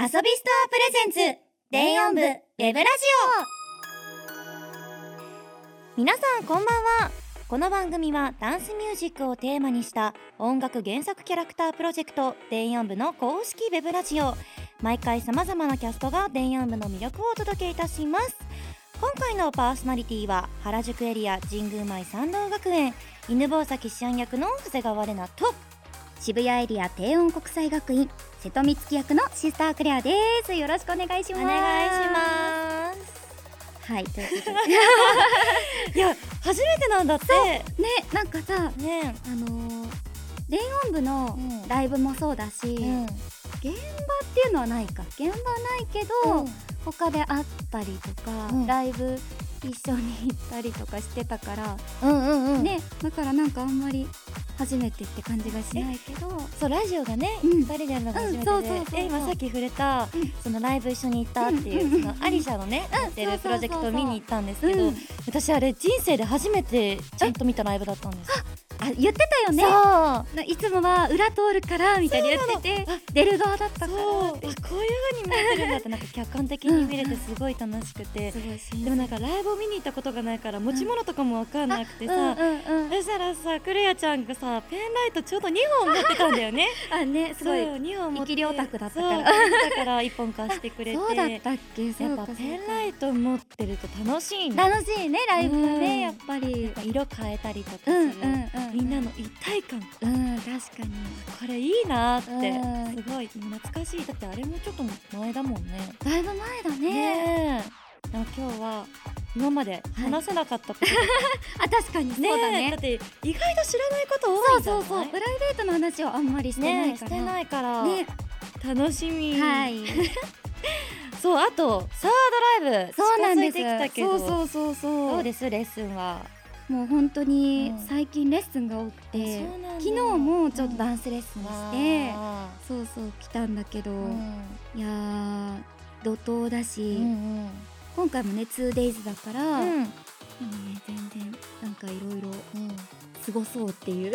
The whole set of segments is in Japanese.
遊びストアプレゼンツ電音部ウェブラジオ。皆さんこんばんは。この番組はダンスミュージックをテーマにした音楽原作キャラクタープロジェクト電音部の公式ウェブラジオ。毎回様々なキャストが電音部の魅力をお届けいたします。今回のパーソナリティは原宿エリア神宮前参道学園犬吠埼師案役の長谷川玲奈と渋谷エリア低音国際学院瀬戸光希役のシスタークレアです。よろしくお願いします。お願いします。はいということい。や初めてなんだって。でねなんかさね。あのー、電音部のうん。ライブもそうだし、うん。現場っていうのはないか。現場はないけど、他で会ったりとか、うん。ライブ一緒に行ったりとかしてたから、うんうんうん。ねだからなんかあんまり初めてって感じがしないけど。そうラジオがね、うん。二人でやるのが初めてで、今さっき触れた、うん。そのライブ一緒に行ったっていう、そのアリシャのね、やってるプロジェクトを見に行ったんですけど、うん。私あれ人生で初めてちゃんと見たライブだったんですあ言ってたよね。そう。ないつもは裏通るからみたいに言ってて出る側だったからこういう風に見えてるんだってなんか 客観的に見れてすごい楽しくて、でもなんかライブを見に行ったことがないから持ち物とかも分かんなくてさ、そしたらさクレアちゃんがさペンライトちょうど2本持ってたんだよね。あねすごい。そう2本持ってだったから。だから1本貸してくれてそうだったっけ？そやっぱペンライト持ってると楽しいね楽しいねライブがうん。ねやっぱり。色変えたりとかする、うんうんうんみんなの一体感。うん確かに。これいいなって。うん。すごい。懐かしい。だってあれもちょっと前だもんね。だいぶ前だね。ねえ。でも今日は今まで話せなかったこと。と かあ確かにそうねだね。え。だって意外と知らないこと多そいうじゃないそうそうプライベートの話をあんまりしてないから。ねえしてないから、ね。楽しみ、はい。そうあとサードライブそうなんです。近づいてきたけど。そうそうそうそう。どうです？レッスンはもう本当にうん。最近レッスンが多くて、うなんだ。昨日もちょっとダンスレッスンして、わそうそう来たんだけど、ーうん。いやー怒涛だし、うん今回もね 2days だから、うん。うんでもね全然なんかいろいろうん。すごそうっていう。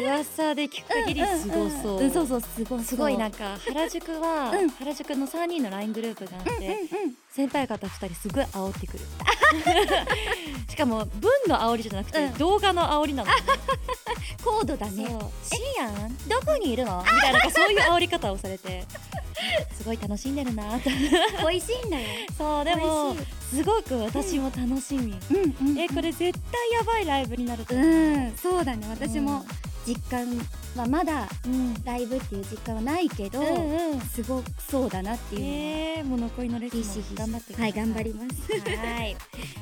噂で聞く限りすごそう、んそうそうすごすごいなんか原宿は、うん。原宿の3人の LINE グループがあって、うんうん先輩方2人すごい煽ってくる しかも文の煽りじゃなくて、うん。動画の煽りなの。ね 高度だね。そう。シーアン？どこにいるの？みたいななんかそういう煽り方をされて。すごい楽しんでるなと 美味しいんだよ。そうでも美味しすごく私も楽しみ、うんうんえこれ絶対やばいライブになると思う、うんそうだね。私も実感はまだうん。ライブっていう実感はないけど、うんうん。すごそうだなっていうのは、えー、もう残りのレッスン頑張ってくださはい頑張ります。はい。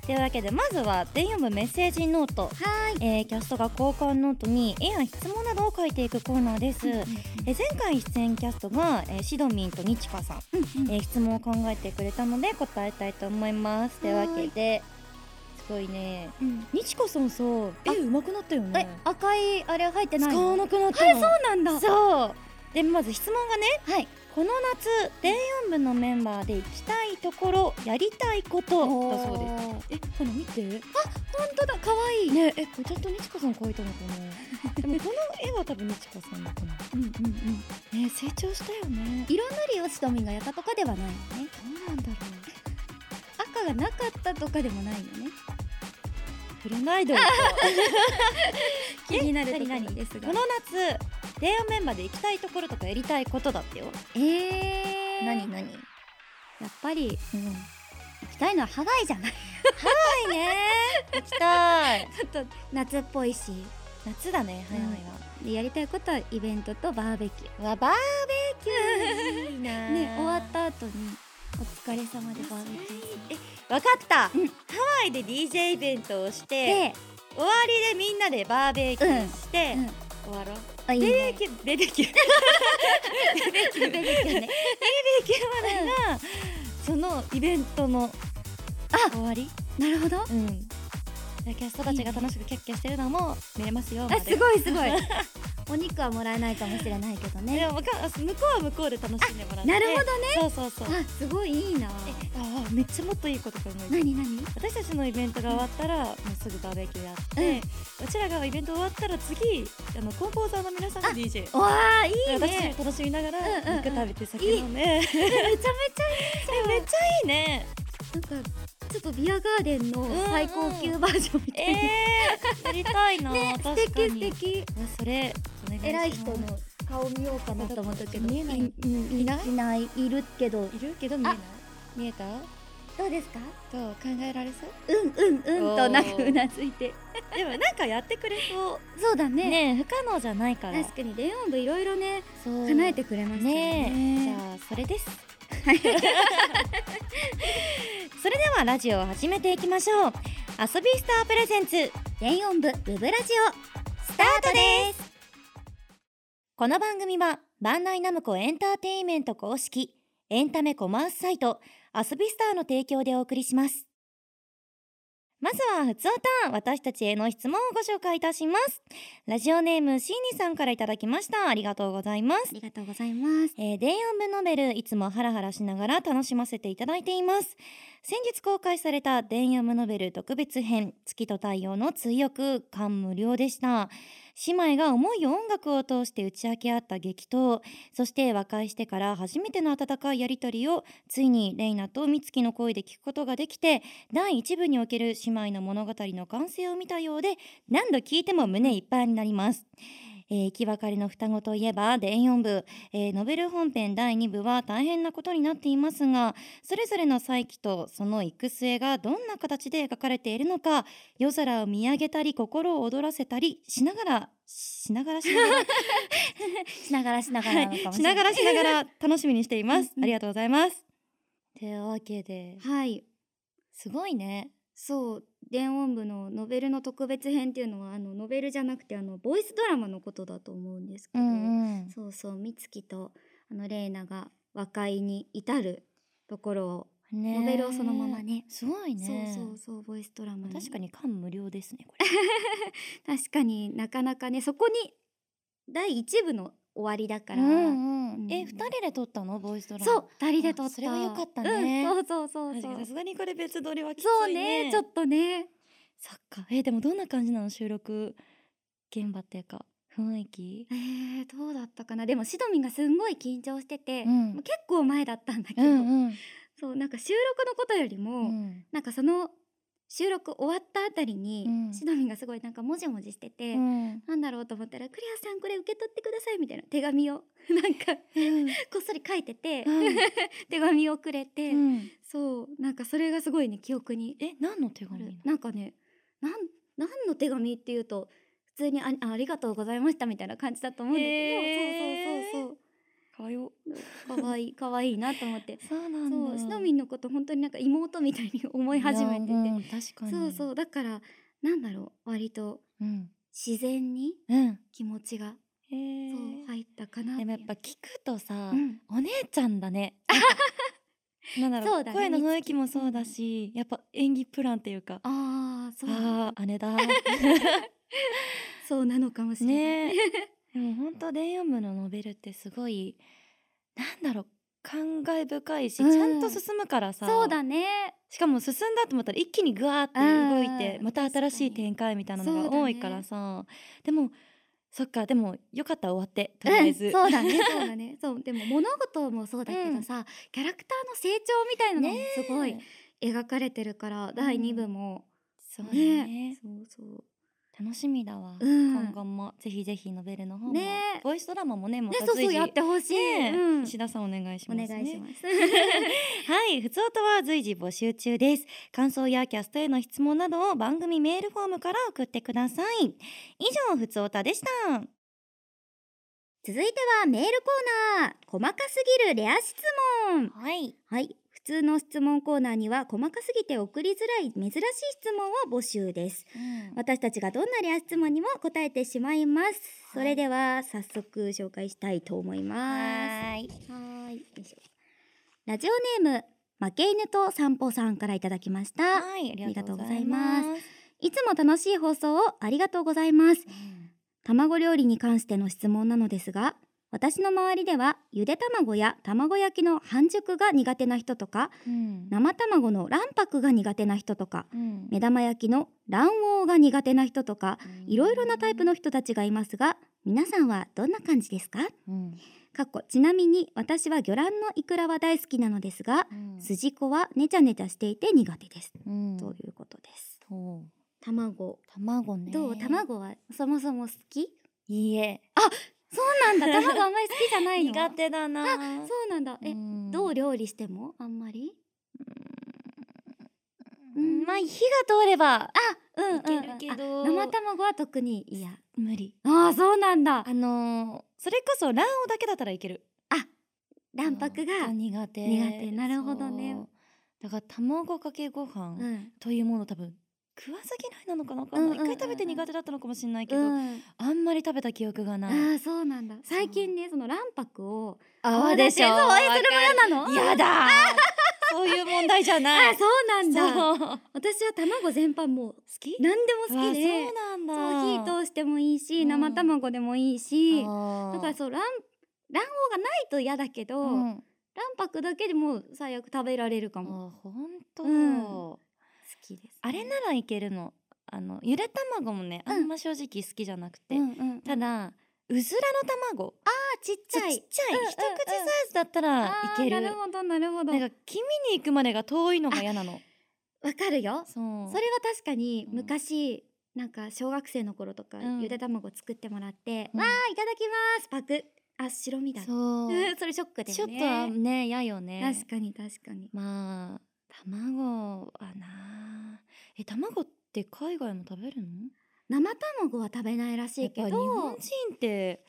というわけでまずは電音部メッセージノート、はい。えー、キャストが交換ノートに絵や質問などを書いていくコーナーです、えー前回出演キャストが、えーシドミンとニチカさん、えー質問を考えてくれたので答えたいと思いますというわけですごいね。うん。ニチカさんさ絵うまくなったよえね赤いあれ入ってない使わなくなったのはいそうなんだ。そう。でまず質問がねはい。この夏電音部のメンバーで行きたいところやりたいこと。だそうです。えほら見て？本当だ。可愛い。ねえこれちゃんとにちかさん描いたのかなでもこの絵は多分にちかさんのかなうんうんうんね成長したよね。色塗りをしとみがやったとかではないのね。どうなんだろう赤がなかったとかでもないのね。触れないでおこ気になるところですが。この夏電音メンバーで行きたいところとかやりたいことだってよ。えー、何何？やっぱりうん。行きたいのはハワイじゃない。はいね。行きたい。ちょっと夏っぽいし。夏だねはいはいは。でやりたいことはイベントとバーベキュうわバーベキュー。いいなーね終わった後にお疲れ様でバーベキューえわかった、うん。ハワイで DJ イベントをしてで、終わりでみんなでバーベキューして、うん、終わろう。あいいね。ベベキューベベキュー。バーベキューね。ベベキューまでがそのイベントのあ終わり。なるほど。うん。でキャストたちが楽しくキャッキャしてるのも見れますよ。あすごいすごい。お肉はもらえないかもしれないけどね。でも向こうは向こうで楽しんでもらって。なるほどね。そうそうそう。あすごいいいな。えあめっちゃもっといいこと考えてる何何？私たちのイベントが終わったら、もうすぐバーベキューやって、うちらがイベント終わったら次あのコンポーザーの皆さんが DJ わあいいね。私たちも楽しみながら肉食べて酒飲んで、めっちゃめちゃめちゃいい いいねなんかちょっとビアガーデンのうんうん。最高級バージョンみたいな、えー、やりたいな、素 確か敵素に敵あそれ偉い人の顔見ようかなと思ったけど。見えない？うんいいない？いない。いるけど。いるけど見えない？見えた？どうですか？どう？考えられそう？うんうんうんとなんかうなずいて。でもなんかやってくれそう。そうだね。ねえ不可能じゃないから。確かに電音部いろいろね叶えてくれましたよね。ねえ。じゃあそれです それではラジオを始めていきましょう。遊びスタープレゼンツ電音部ウブラジオ。スタートです。この番組はバンダイナムコエンターテインメント公式エンタメコマースサイト遊びスターの提供でお送りします。まずはふつおた私たちへの質問をご紹介いたします。ラジオネームシーニさんからいただきました。ありがとうございます。オありがとうございます。えー、電音部ノベルいつもハラハラしながら楽しませていただいています。先日公開された電音部ノベル特別編月と太陽の追憶感無量でした姉妹が思いを音楽を通して打ち明け合った激闘そして和解してから初めての温かいやり取りをついにレイナと美月の声で聞くことができて第1部における姉妹の物語の完成を見たようで何度聞いても胸いっぱいになります。えー生き別れの双子といえば電音部、えーノベル本編第2部は大変なことになっていますがそれぞれの再起とその行く末がどんな形で描かれているのか夜空を見上げたり心を躍らせたりしながらしながらしながら？しながらしながらしながらしながら楽しみにしています。ありがとうございます。というわけで。はい。すごいねそう電音部のノベルの特別編っていうのはあのノベルじゃなくてあのボイスドラマのことだと思うんですけど、んそうそう美月とあのレイナが和解に至るところを、ねノベルをそのままね。すごいね。そうそうそうボイスドラマに。確かに感無量ですねこれ。確かになかなかねそこに第一部の終わりだから、うんうんえ二人で撮ったの？ボイスドラマ。そう二人で撮った。あそれは良かったね。うん、そうそうそうさすがにこれ別撮りはきついそうねねちょっとね。そっか。えでもどんな感じなの？収録現場っていうか雰囲気？えー、どうだったかな？でもシドミンがすんごい緊張してて、うん。結構前だったんだけど、うんうん。そうなんか収録のことよりも、うん。なんかその収録終わったあたりに、うん。シドミンがすごいなんかもじもじしてて、うん。なんだろうと思ったら「クレアさんこれ受け取ってください」みたいな手紙を なんかうん。こっそり書いてて、うん。手紙をくれて、うん。そうなんかそれがすごいね記憶に。え何の手あ紙なんかねなん何の手紙っていうと普通にああ「ありがとうございました」みたいな感じだと思うんだけど、へー。そうそうそうかよかわいいかわいいなと思って。そうなんシドミンのこと本当になんか妹みたいに思い始めてて、うん確かに。そうそうだからなんだろう割とうん。自然にうん。気持ちが、へー。そう入ったかなでもやっぱ聞くとさ、うん。お姉ちゃんだね。なんだろうね声の雰囲気もそうだしやっぱ演技プランっていうかああそうああ姉だ そうなのかもしれない、ねでも本当電音部のノベルってすごいなんだろう感慨深いし、うん。ちゃんと進むからさ。そうだね。しかも進んだと思ったら一気にグワーって動いてうんまた新しい展開みたいなのが多いからさ、でもそっかでもよかった終わってとりあえず、うん、そうだね。そうだね。そう。でも物事もそうだけどさ、キャラクターの成長みたいなのもねすごい描かれてるから、第2部も。そうだね。ね。そうそう楽しみだわ、うん。今後もぜひぜひノベルの方も、ね。ボイスドラマもねまねそうそうた随時やってほしい、ねうん、石田さんお願いしおます、ね、願いします。はい、ふつおとは随時募集中です。感想やキャストへの質問などを番組メールフォームから送ってください。以上、ふつおたでした。続いてはメールコーナー。細かすぎるレア質問。はい。はい。普通の質問コーナーには細かすぎて送りづらい珍しい質問を募集です。私たちがどんなレア質問にも答えてしまいます、それでは早速紹介したいと思います。はい。ラジオネーム負け犬と散歩さんからいただきました。はい、ありがとうございありがとうございます。いつも楽しい放送をありがとうございます。卵料理に関しての質問なのですが私の周りではゆで卵や卵焼きの半熟が苦手な人とかうん。生卵の卵白が苦手な人とかうん。目玉焼きの卵黄が苦手な人とかうん。いろいろなタイプの人たちがいますが皆さんはどんな感じですか？うん。かっこちなみに私は魚卵のイクラは大好きなのですがうん。筋子はネチャネチャしていて苦手です、うん。ということです。卵。卵ね。どう？卵はそもそも好き？いいえそうなんだ。卵あんまり好きじゃないの？苦手だな。そうなんだ。え、うん。どう料理しても？あんまり？うん。まあ火が通ればうんいけるけど。あ生卵は特に嫌無理。ああそうなんだ。あのーそれこそ卵黄だけだったらいける。卵白がうん苦手。苦手。なるほどね。だから卵かけご飯うん。というもの多分食わず嫌いなのかなわかんない。うんうん回食べて苦手だったのかもしれないけど、うん。あんまり食べた記憶がない。ああそうなんだ。最近ねその卵白を泡でしょ。そうえそれも嫌なの？嫌だそういう問題じゃない。あそうなんだ。私は卵全般もう好き。何でも好きで。あそうなんだ。そう火通してもいいし、うん。生卵でもいいし、だからそう卵卵黄がないと嫌だけど、うん。卵白だけでも最悪食べられるかあも本当、うん。好きです、あれならいけるの。あのゆで卵もねうん。あんま正直好きじゃなくて、うんうんうん。ただうずらの卵。あちっちゃい。ちっちゃい、うんうんうん。一口サイズだったらいあける。ーなるほどなるほど。なんか黄身に行くまでが遠いのが嫌なの。わかるよ。そう。それは確かにうん。昔、なんか小学生の頃とか、うん。ゆで卵作ってもらって、うん。わあいただきます。パクあ白身だ。そう。う んそれショックだちょっとはね嫌よね。確かに確かに。まあ卵はなえ卵って海外も食べるの？生卵は食べないらしやっぱいけど日本人って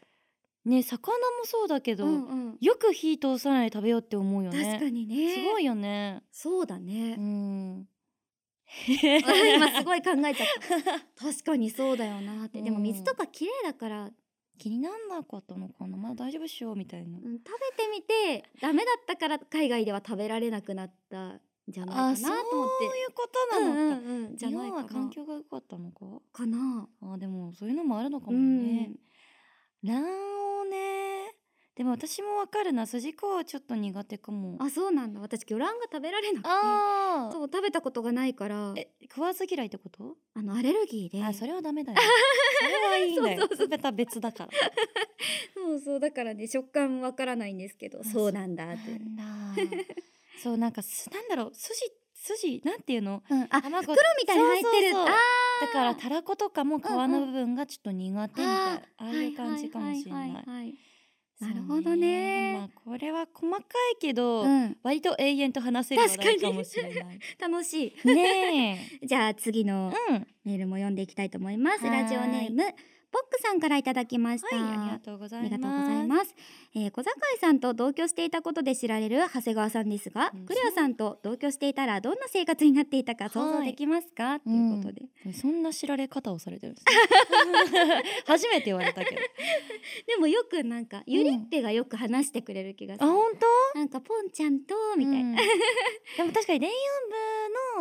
ね魚もそうだけど、うんうん。よく火通さないで食べようって思うよね。確かにね。すごいよね。そうだね。う、ん。今すごい考えちゃった。確かにそうだよなって、うん。でも水とか綺麗だから、うん気になんなかったのかな。まあ大丈夫っしょみたいな。食べてみてダメだったから海外では食べられなくなったんじゃないかなと思って。そういうことなのか、うんうんうん。じゃ日ないか環境が良かったのか。かな。あでもそういうのもあるのかもうん。ね、卵黄ね。でも私もわかるな。筋子はちょっと苦手かも。あそうなんだ。私魚卵が食べられなくてそう食べたことがないから。え食わず嫌いってこと？あのアレルギーで。あそれはダメだよ。それはいいんだよそうそ別だから。そうそう。だからね食感わからないんですけど。あそうなんだって。なんだそうなんかすなんだろう筋筋なんていうの？うん、あ卵。袋みたいに入ってる。そうだからたらことかも皮の部分がちょっと苦手みたいな、ああーいう感じかもしれない,、なるほどね。まあこれは細かいけど、うん、割と永遠と話せる話題かもしれない。楽しねい じゃあ次のメールも読んでいきたいと思います。ラジオネームポックさんからいただきました、はいありがとうございます。えー小坂井さんと同居していたことで知られる長谷川さんですが、うんクレアさんと同居していたらどんな生活になっていたか想像できますか、ということで、そんな知られ方をされてるんですね。初めて言われたけど。でもよくなんかゆりっぺがよく話してくれる気がする、あ本当？なんかポンちゃんとみたいな、うん。でも確かに電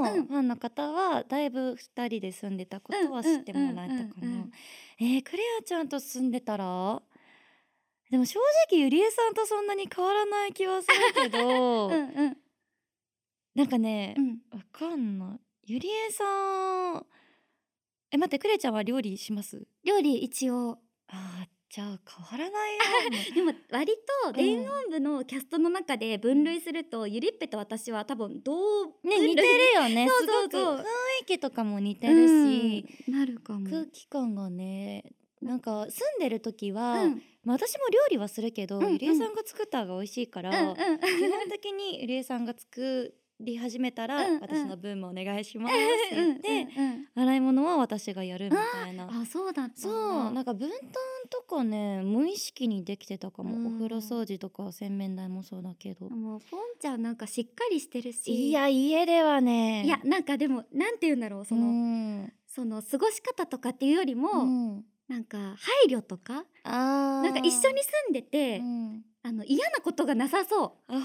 音部のファンの方はだいぶ二人で住んでたことは知ってもらえたかうんうんうんうな。んえー、クレアちゃんと住んでたら？でも正直ゆりえさんとそんなに変わらない気はするけど、うんうん。なんかねうん。わかんない。ゆりえさんえ待ってクレアちゃんは料理します？料理一応。あーじゃあ変わらないよ。でも割と電音部のキャストの中で分類すると、ゆりっぺと私は多分どうね似てるよね。そうそうそう。すごく雰囲気とかも似てるし、うん。なるかも空気感がねなんか住んでる時は、うん。まあ、私も料理はするけど、うんうん。ゆりえさんが作った方が美味しいから、うんうん。基本的にゆりえさんが作り始めたら、うんうん。私の分もお願いしますってうん言って、うんうん洗い物は私がやるみたいな。あそうだったそうなんか分担とかね無意識にできてたかも、うん。お風呂掃除とか洗面台もそうだけど、もうポンちゃんなんかしっかりしてるし。いや家ではね。いやなんかでもなんて言うんだろうその、うん。その過ごし方とかっていうよりも、うん。なんか配慮とか？あー。なんか一緒に住んでて、うんあの嫌なことがなさそう。あ本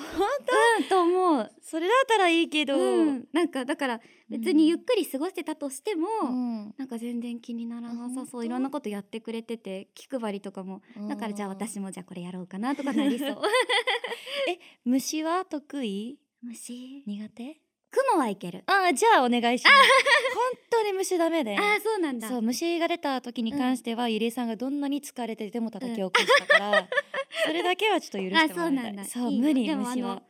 うんと思う。それだったらいいけど、うん、なんかだから別にゆっくり過ごしてたとしても、うん。なんか全然気にならなさそう。いろんなことやってくれてて気配りとかもだからじゃあうん私もじゃあこれやろうかなとかなりそう。虫は得意？虫？苦手？雲はいける。あじゃあお願いします。本当に虫ダメで。あーそうなんだ。そう虫が出た時に関しては、ゆりえさんがどんなに疲れてても叩き起こしたから、それだけはちょっと許してあもらいたそうないんだ。そう無理虫は。の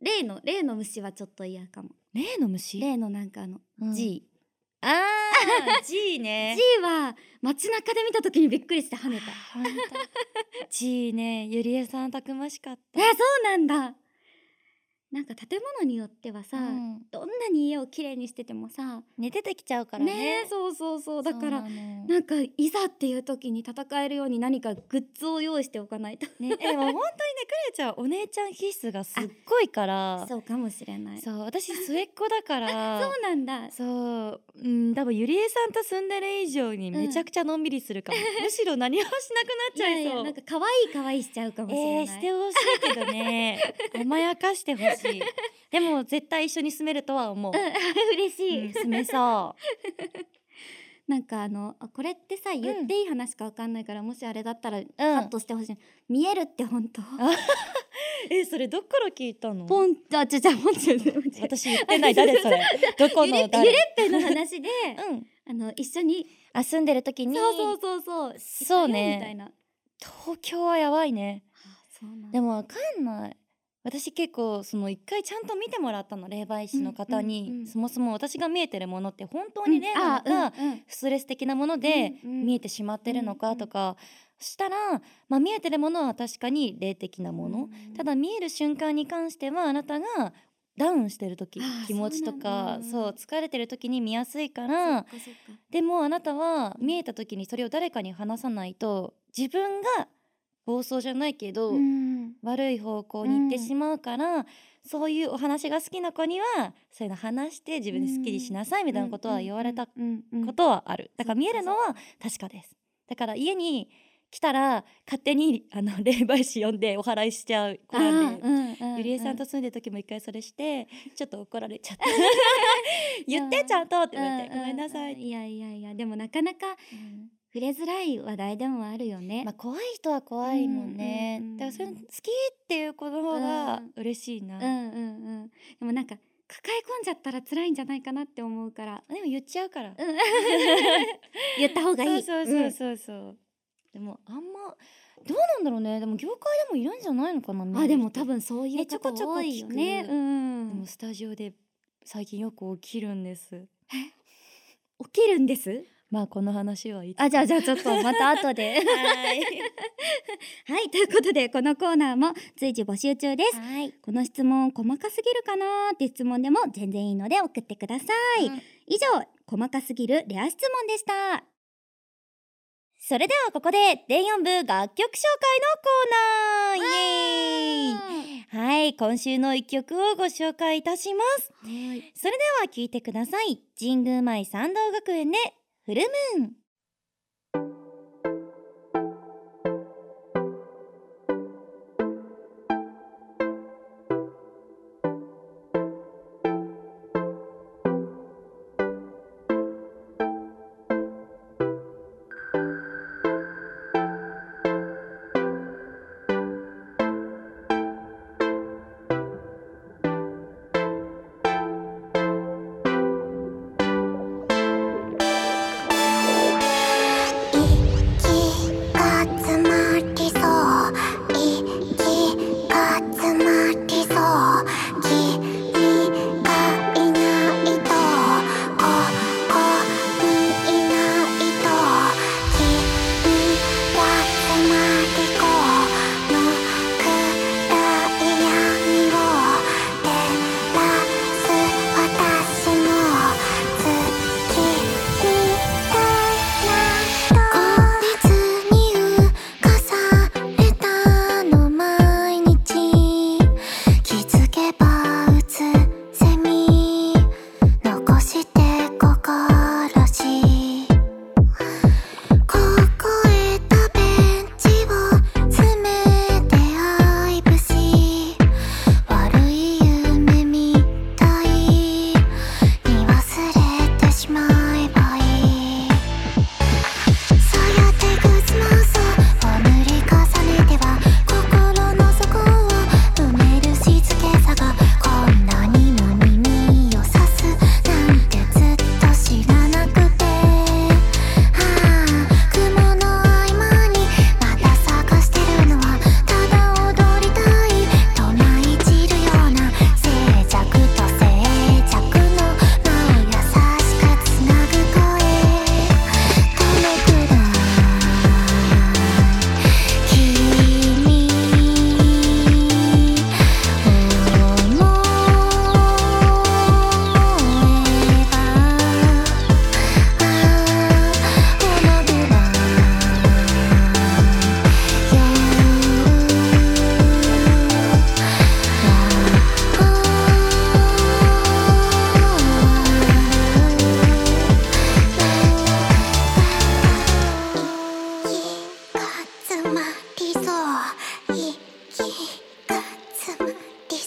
例の例の虫はちょっと嫌かも。例の虫？例のなんかあの、うん。G あー G ね。G は街中で見た時にびっくりして跳ねた。G ね。ゆりえさんたくましかっえた そうなんだなんか建物によってはさ、うん。どんなに家をきれいにしててもさ寝ててきちゃうからね。ねえそうそうそう。だからそうなんかいざっていう時に戦えるように何かグッズを用意しておかないと。ね、えでも本当にねクレイちゃんお姉ちゃん気質がすっごいから。そうかもしれない。そうそう私末っ子だから。なんだ。そう、うん、多分ゆりえさんと住んでる以上にめちゃくちゃのんびりするかも、むしろ何もしなくなっちゃいそう。なんか可愛い可愛いしちゃうかもしれない、えー、してほしいけどね。甘やかしてほしいでも絶対一緒に住めるとは思う、うん 嬉しい、うん住めそ なんかあのあこれってさ言っていい話かわかんないから、もしあれだったらカうん。ットしてほしい、見えるって本当？う えそれどっから聞いたの？ポンあちょちょポンちょちょ私言ってない誰それ？どこの？誰？ゆれっぺの話でうん。あの一緒にあ住んでる時にそうそうそうそうそうね。東京はやばいね。でもわかんない私結構その一回ちゃんと見てもらったの霊媒師の方に、うんうんうん。そもそも私が見えてるものって本当に霊なのか、あうんうん。ストレス的なもので見えてしまってるのかとかしたら、まあ、見えてるものは確かに霊的なもの、うんただ見える瞬間に関してはあなたがダウンしてる時気持ちとかそう疲れてる時に見やすいかそらでもあなたは見えた時にそれを誰かに話さないと自分が暴走じゃないけど、うん。悪い方向に行ってしまうから、そういうお話が好きな子にはそういうの話して自分ですっきりしなさいみたいなことは言われたこうん。うん。うん。とはあるだから見えるのは確かですだから家に来たら勝手にあの霊媒師呼ん。でお祓いしちゃう子なん。で。あーうん。うん。ゆりえさん。と住ん。でる時も一回それしてちょっと怒られちゃった言ってちゃん。とって言われてうごめん。なさい、ういやいやいやでもなかなか触れづらい話題でもあるよね、まあ怖い人は怖いもんね、うんうんうんだからそれ好きっていう子の方がうん。嬉しいな、うんうんうん。でもなんか抱え込んじゃったら辛いんじゃないかなって思うから。でも言っちゃうから、言った方がいい。そうそうそうそうそう、でもあんまどうなんだろうね。でも業界でもいるんじゃないのかなうんあでも多分分そういうえちょこちょこ方多いよねうん。でもスタジオで最近よく起きるんです。起きるんです？まあこの話はいつあじゃあじゃあちょっとまた後で。はい。はいということでこのコーナーも随時募集中です。はい。この質問細かすぎるかなーって質問でも全然いいので送ってください、うん。以上細かすぎるレア質問でした。それではここで電音部楽曲紹介のコーナー。イエーイ。はい今週の一曲をご紹介いたします。はい。それでは聴いてください。神宮前参道学園でフルムーン。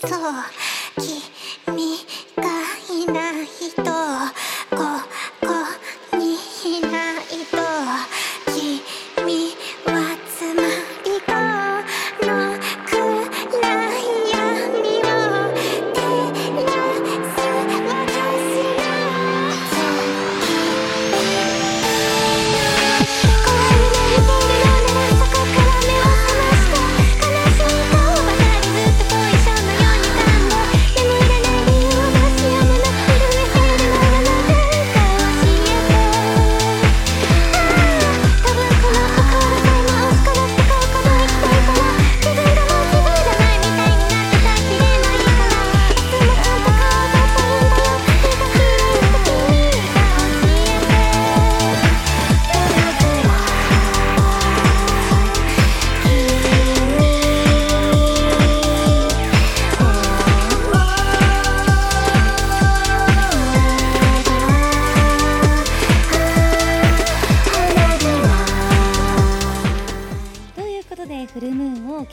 そうき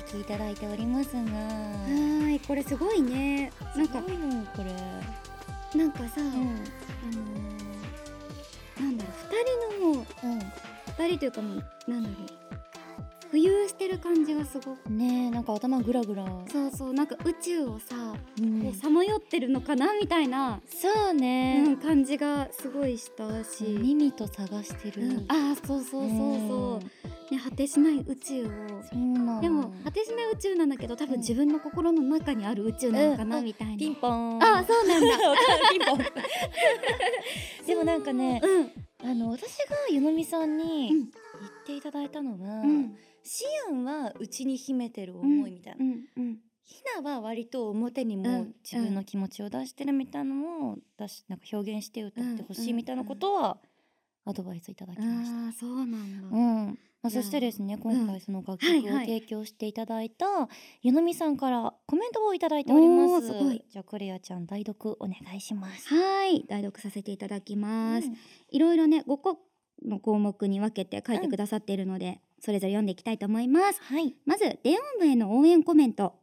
ムーンをお聞きいただいておりますが。はーいこれすごいね。なんかすごいのこれ、なんかさ、うん。あのーなんだろう二人のもう二人というかもうなんだろう浮遊してる感じがすごく。うん、ねえなんか頭グラグラ、そうそうなんか宇宙をさ、さまよってるのかなみたいな、そうね、うん、感じがすごいしたし、耳と探してる、うん。あーそうそうそうそう、ね果てしない宇宙を。そうなんでも果てしない宇宙なんだけど多分自分の心の中にある宇宙なのかな、うん。みたいな、ピンポン。あーそうなんだ。ピンポン。でもなんかねうん。あの私が湯飲みさんにうん。言っていただいたのは、うんシアンは内に秘めてる思いみたいな、うんうん。ヒナは割と表にうもん。自分の気持ちを出してるみたいなのを出しなんか表現して歌ってほしいみたいなことはアドバイスいただきました。ああそうなんだ、うん。まあ、そしてですね今回その楽曲を提供していただいた湯飲みさんからコメントをいただいております。すごい。じゃあクレアちゃん代読お願いします。はい。代読させていただきます、うん。いろいろね5個の項目に分けて書いてくださっているので、それぞれ読んでいきたいと思いますはい。まず電音部への応援コメント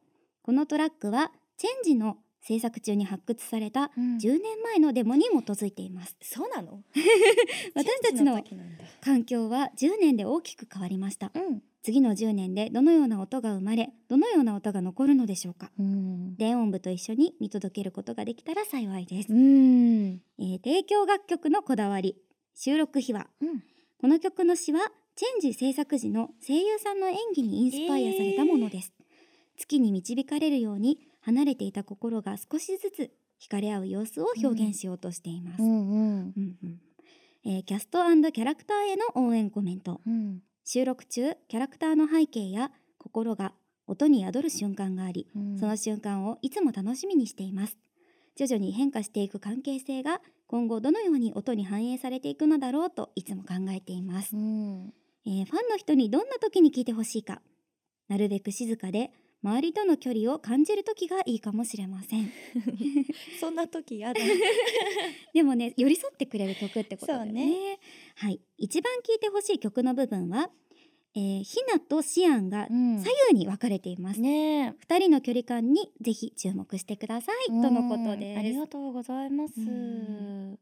このトラックはチェンジの制作中に発掘されたうん10年前のデモに基づいていますそうなの？私たちの環境は10年で大きく変わりましたうん。次の10年でどのような音が生まれどのような音が残るのでしょうかうん。電音部と一緒に見届けることができたら幸いです、うん。えー提供楽曲のこだわり収録秘話うん。この曲の詩はチェンジ制作時の声優さんの演技にインスパイアされたものです、月に導かれるように離れていた心が少しずつ惹かれ合う様子を表現しようとしています、うんうん。うんうん。えーキャストキャラクターへの応援コメント。うん。収録中キャラクターの背景や心が音に宿る瞬間があり、うん。その瞬間をいつも楽しみにしています。徐々に変化していく関係性が今後どのように音に反映されていくのだろうといつも考えています、うんえーファンの人にどんな時に聞いてほしいか。なるべく静かで周りとの距離を感じる時がいいかもしれません。そんな時やだ。でもね寄り添ってくれる曲ってことだよね。そうはい。一番聴いてほしい曲の部分は、えー、ひなとシアンがうん。左右に分かれています、ねえ。二人の距離感にぜひ注目してください。とのことです。うんありがとうございます。うん。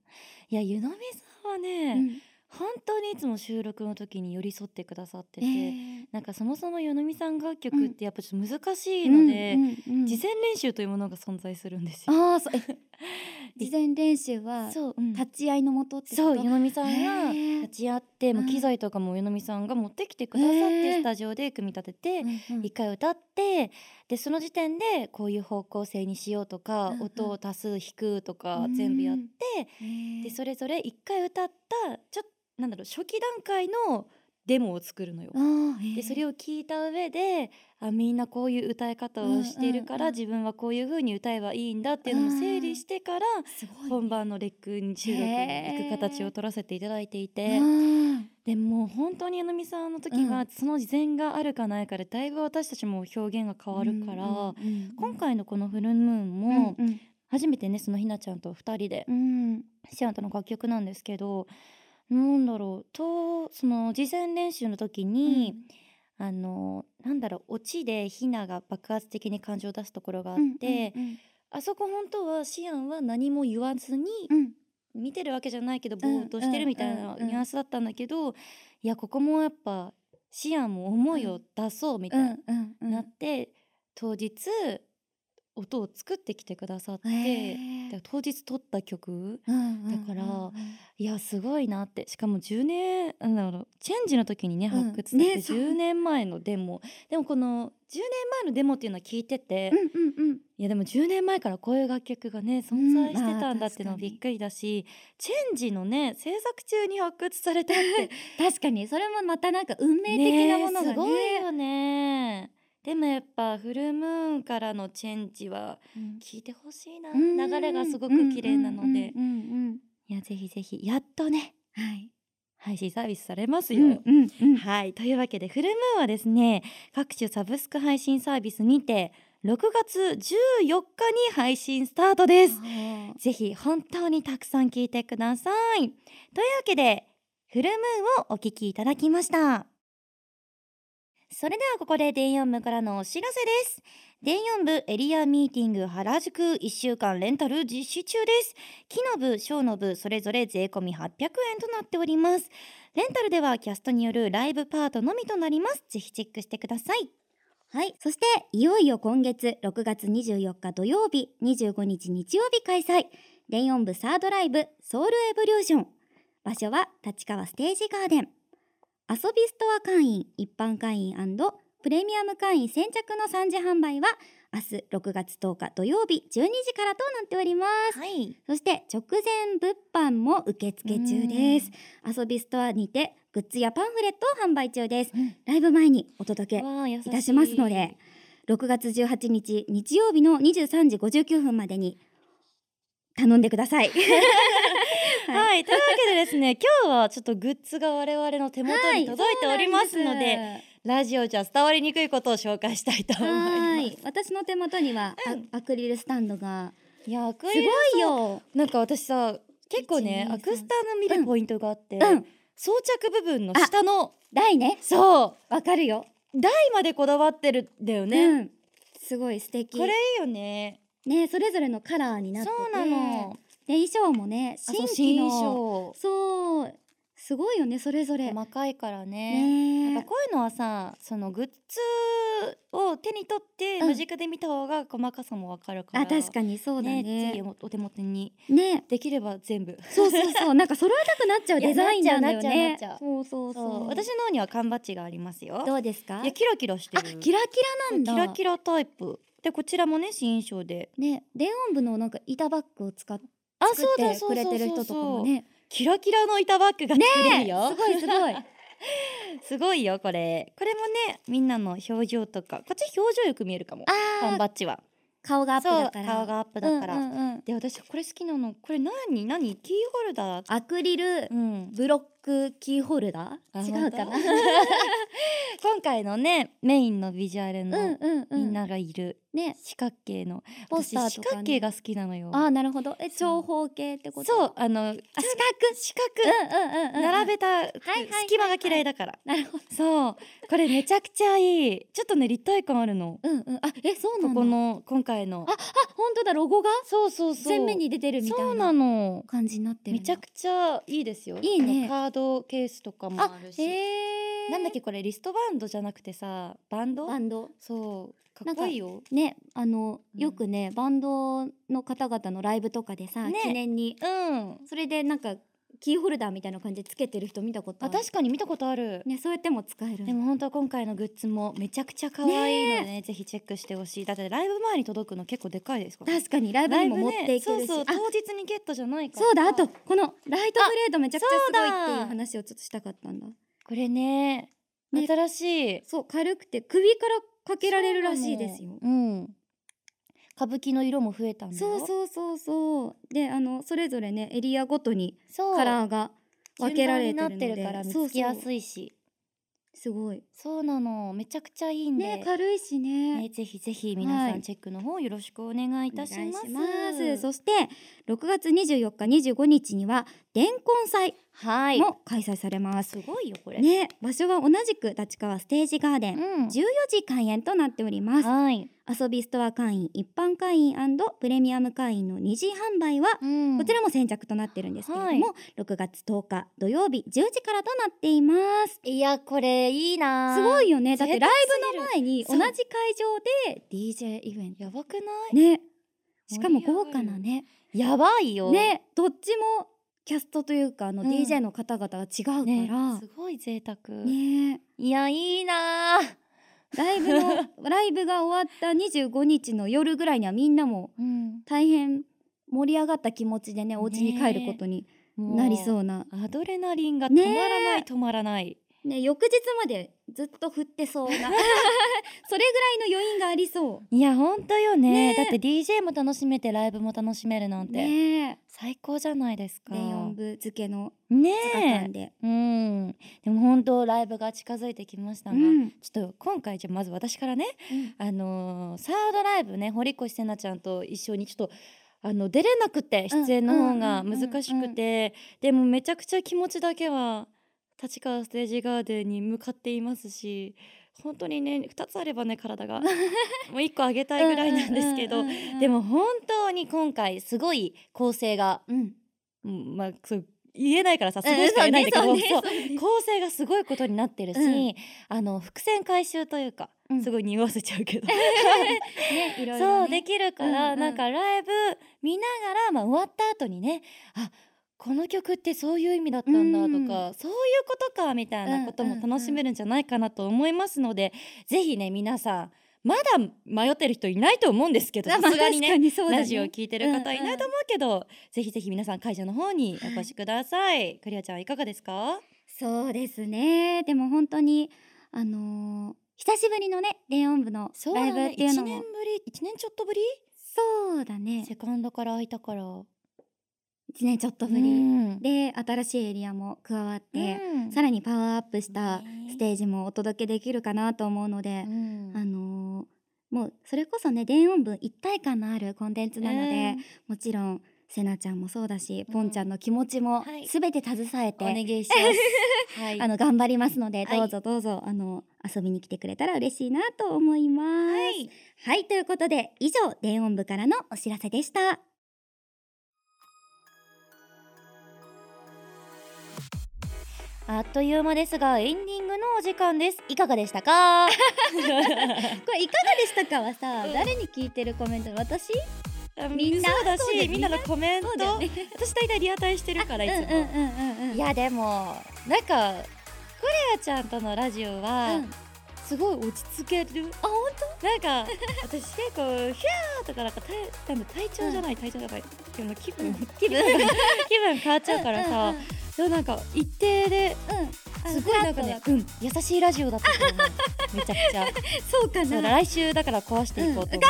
いや湯飲みさんはね、うん本当にいつも収録の時に寄り添ってくださってて、えーなんかそもそも湯飲みさん楽曲ってやっぱちょっと難しいので、うんうんうん事前練習というものが存在するんですよ。ああそ 事前練習は立ち会いのもとってこと？そう湯飲みさんが立ち会って、もううん。機材とかも湯飲みさんが持ってきてくださって、スタジオで組み立てて、一回歌ってでその時点でこういう方向性にしようとか、音を足す引くとかうん。全部やって、でそれぞれ一回歌ったちょっとなんだろう初期段階のデモを作るのよ。あーでそれを聞いた上であみんなこういう歌い方をしているから、うんうんうん。自分はこういう風に歌えばいいんだっていうのを整理してからすごい本番のレックに収録に行く形を取らせていただいていて。あでも本当に柳美さんの時は、うん。その事前があるかないかでだいぶ私たちも表現が変わるから、うんうんうん今回のこの「フルムーン」もうん初めてねそのひなちゃんと2人でうん。シアンとの楽曲なんですけどなんだろう。とその事前練習の時に、あのなんだろうオチでひなが爆発的に感情を出すところがあって、うんうんあそこ本当はシアンは何も言わずにうん。見てるわけじゃないけどぼうんーっとしてるみたいなうんうんニュアンスだったんだけど、いやここもやっぱシアンも思いを出そうみたいな、うんうんなって当日音を作ってきてくださって、へーで当日撮った曲うんうんだからうん。うんいやすごいなって。しかも10年なんだろうチェンジの時にねうん。発掘されてねそう。10年前のデモ、でもこの10年前のデモっていうのは聞いてて、うんうんうん。いやでも10年前からこういう楽曲がね存在してたんだまあっていうのはびっくりだし、チェンジのね制作中に発掘されたって。確かに。それもまたなんか運命的なものがね。ねすごいよねでもやっぱフルムーンからのチェンジはうん。聞いてほしいな。うん。流れがすごく綺麗なので。いやぜひぜひやっとねうんはい。配信サービスされますよ、うんうんうん。はい。というわけでフルムーンはですね各種サブスク配信サービスにて6月14日に配信スタートです。ぜひ本当にたくさん聞いてください。というわけで、フルムーンをお聞きいただきました。それではここで電4部からのお知らせです。電4部エリアミーティング原宿1週間レンタル実施中です。木の部、小の部、それぞれ税込み800円となっております。レンタルではキャストによるライブパートのみとなります。ぜひチェックしてください。はい。そして、いよいよ今月6月24日土曜日、25日日曜日開催。電音部サードライブ、ソウルエボリューション。場所は立川ステージガーデン。遊びストア会員、一般会員プレミアム会員先着の3時販売は、明日6月10日土曜日12時からとなっております。はい。そして直前物販も受付中です。遊びストアにてグッズやパンフレットを販売中です。ライブ前にお届け。いたしますので、6月18日日曜日の23時59分までに頼んでください。はい、というわけでですね、今日はちょっとグッズが我々の手元に届いておりますので、ラジオじゃ伝わりにくいことを紹介したいと思います。はい、私の手元には、あアクリルスタンドがいや、すすごいよ。なんか私さ、結構ね、1 2アクスタの見るポイントがあって、うん、装着部分の下の、台ね、そわかるよ。う、台までこだわってるんだよね。うん、すごい素敵。これいいよね。ね、それぞれのカラーになってて、そうなの。で衣装もね、新規の。新衣そう、すごいよね、それぞれ。装細かいからね。ね。かこういうのはさそのグッズを手に取ってうん。間近で見た方が細かさもわかるから、あ、確かにそうだね。ね。おお手元にね、できれば全部。そうそうそう、なんか揃えたくなっちゃうデザインなんだよね。そうそうそそう。う。私の方には缶バッジがありますよ。どうですか？いやキラキラしてあ、るキラキラなんだ。キラキラタイプでこちらもね新衣装で。ね、電音部のなんか板バッグを使ってくれてる人とかもね。キラキラの板バッグが作れるよ、すごいすごい。すごい よこれ。これもねみんなの表情とかこっち表情よく見えるかも。缶バッジは。顔がアップだから。顔がアップだから。うんうんうん。で私これ好きなのこれ何？何？キーホルダー？アクリルうん。ブロックキーホルダあー違うかな？本 今回のねメインのビジュアルうんの。みんながいるね、四角形のポスター私とかね四角形が好きなのよああなるほど。え、長方形ってこと？そうあのあ四角。四角うんうんうんうん。並べた隙間が嫌いだからなるほど。そうこれめちゃくちゃいいちょっとね立体感あるのうんうん。あ、え、そうなんだ。ここの今回のあ、あ、本当だロゴが？そうそうそう前面に出てるみたいそうな感じになってる。めちゃくちゃいいですよいいねカードケースとかもあるしへえ。なんだっけこれリストバンドじゃなくてさバンド？バンド。そうかっこいいよね、あの、うんよくね、バンドの方々のライブとかでさ、ね記念に。うんそれでなんかキーホルダーみたいな感じでつけてる人見たことあある。確かに見たことある、ね、そうやっても使える。でも本当今回のグッズもめちゃくちゃ可愛いのでね。ぜひチェックしてほしい。だってライブ前に届くの結構でかいですから。確かにライブにも持っていけるし。そうそうあ。当日にゲットじゃないから。そうだ、あと、このライトブレードめちゃくちゃすごいっていう話をちょっとしたかったんだ。これねね。新しい。そう、軽くて首からかけられるらしいですよ。うん歌舞伎の色も増えたんだよそうそうそうそう。で、あの、それぞれね、エリアごとにカラーが分けられてるので。順番になってるから見つけやすいしすごい。そうなのめちゃくちゃいいんでね、軽いしね。ね、ぜひぜひ皆はいさんチェックの方よろしくお願いいたします。お願いしますそして6月24日25日には伝言祭はいも開催されます。すごいよこれね、場所は同じく立川ステージガーデン。うん14時開演となっております。はい、遊びストア会員、一般会員プレミアム会員の二次販売は、うんこちらも先着となってるんですけれども、はい6月10日土曜日10時からとなっています。いやこれいいなすごいよね。だってライブの前に同じ会場で DJ イベント。やばくない？ね。しかも豪華なね。やばいよ。ね、どっちもキャストというかあのうん。DJ の方々が違うから、ね。ねすごい贅沢。ね。いやいいなライブの ライブが終わった25日の夜ぐらいにはみんなもうん。大変盛り上がった気持ちでねお家に帰ることになりそううな、アドレナリンが止まらない、ね。止まらないね、翌日までずっと振ってそうな。それぐらいの余韻がありそいやほんとよね。ね。だって DJ も楽しめてライブも楽しめるなんうて、ね最高じゃないですか。電音部付けのね2日間で、うん。でも本当ライブが近づいてきましたが、うん。ちょっと今回じゃあまず私からねあのーサードライブね堀越せなちゃんと一緒にちょっとあの出れなくてうん。出演の方がうんうんうんうん。難しくてでもめちゃくちゃ気持ちだけは立川ステージガーデンに向かっていますし本当にね2つあればね体が。もう1個あげたいぐらいなんですけどでも本当に今回すごい構成が、うん。うんまあそう言えないからさすごいしか言えないんだけど、うんね。構成がすごいことになってるし、うん。あの伏線回収というか、うん。すごい匂わせちゃうけど。ねいろいろそうねできるから、うんうん。なんかライブ見ながら、まあ、終わった後にねあこの曲ってそういう意味だったんだとか、そういうことかみたいなことも楽しめるんじゃないかなと思いますので、ぜひね皆さんまだ迷ってる人いないと思うんですけどさまあすがにねね。ラジオを聞いてる方いないと思うけど、ぜひぜひ皆さん会場の方にお越しください。クリアちゃんいかがですか？そうですね。でも本当にあのー久しぶりのね電音部のライブっていうの1年もぶり？1年ちょっとぶり？そうだね。セカンドから空いたから。1年ちょっとぶり、うんで新しいエリアも加わって、うんさらにパワーアップしたねステージもお届けできるかなと思うのでう、んあのーもうそれこそね電音部一体感のあるコンテンツなので、もちろんせなちゃんもそうだし、うんポンちゃんの気持ちもはいすべて携えて、お願いします。はい。あの頑張りますので、はいどうぞどうぞあの遊びに来てくれたら嬉しいなと思います。はい。はい、ということで以上電音部からのお知らせでした。あっという間ですがエンディングのお時間です。いかがでしたか？これいかがでしたかはさ、うん。誰に聞いてるコメント？私？みんな？そうだしみんなのコメント、ね。私大体リアタイしてるからいつも。いやでもなんかクレアちゃんとのラジオは、うん。すごい落ち着ける。あ本なんか私結構ヒャーとかなんか体なんだ体調じゃない、体調じゃない。気分、気分が気分変わっちゃうからさ、うんうんでもなんか一定でうん。うん。すごいなんかね、うん、優しいラジオだったと思う。めちゃくちゃ。そうかな。来週だから壊していこうと思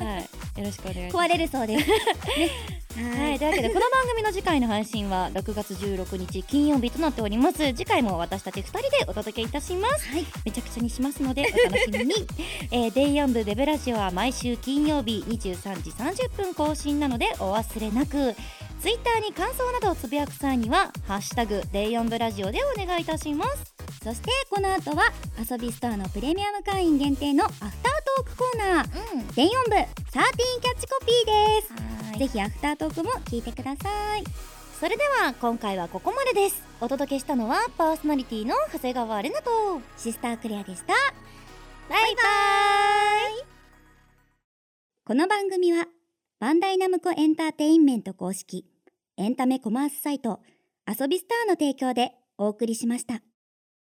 う、はい。よろしくお願いします。壊れるそうです。ね。はい、というわけでこの番組の次回の配信は6月16日金曜日となっております。次回も私たち2人でお届けいたします。はい。めちゃくちゃにしますのでお楽しみに、えー、デイヤンブウェブラジオは毎週金曜日23時30分更新なのでお忘れなくツイッターに感想などをつぶやく際には「ハッシュタグデイヤンブラジオ」でお願いいたします。そしてこの後は遊びストアのプレミアム会員限定のアフタートークコーナー。うん。電音部13キャッチコピーです。はい。ぜひアフタートークも聞いてください。それでは今回はここまでです。お届けしたのはパーソナリティの長谷川玲奈とシスタークレアでした。バイバイ。この番組はバンダイナムコエンターテインメント公式エンタメコマースサイト遊びスターの提供でお送りしました。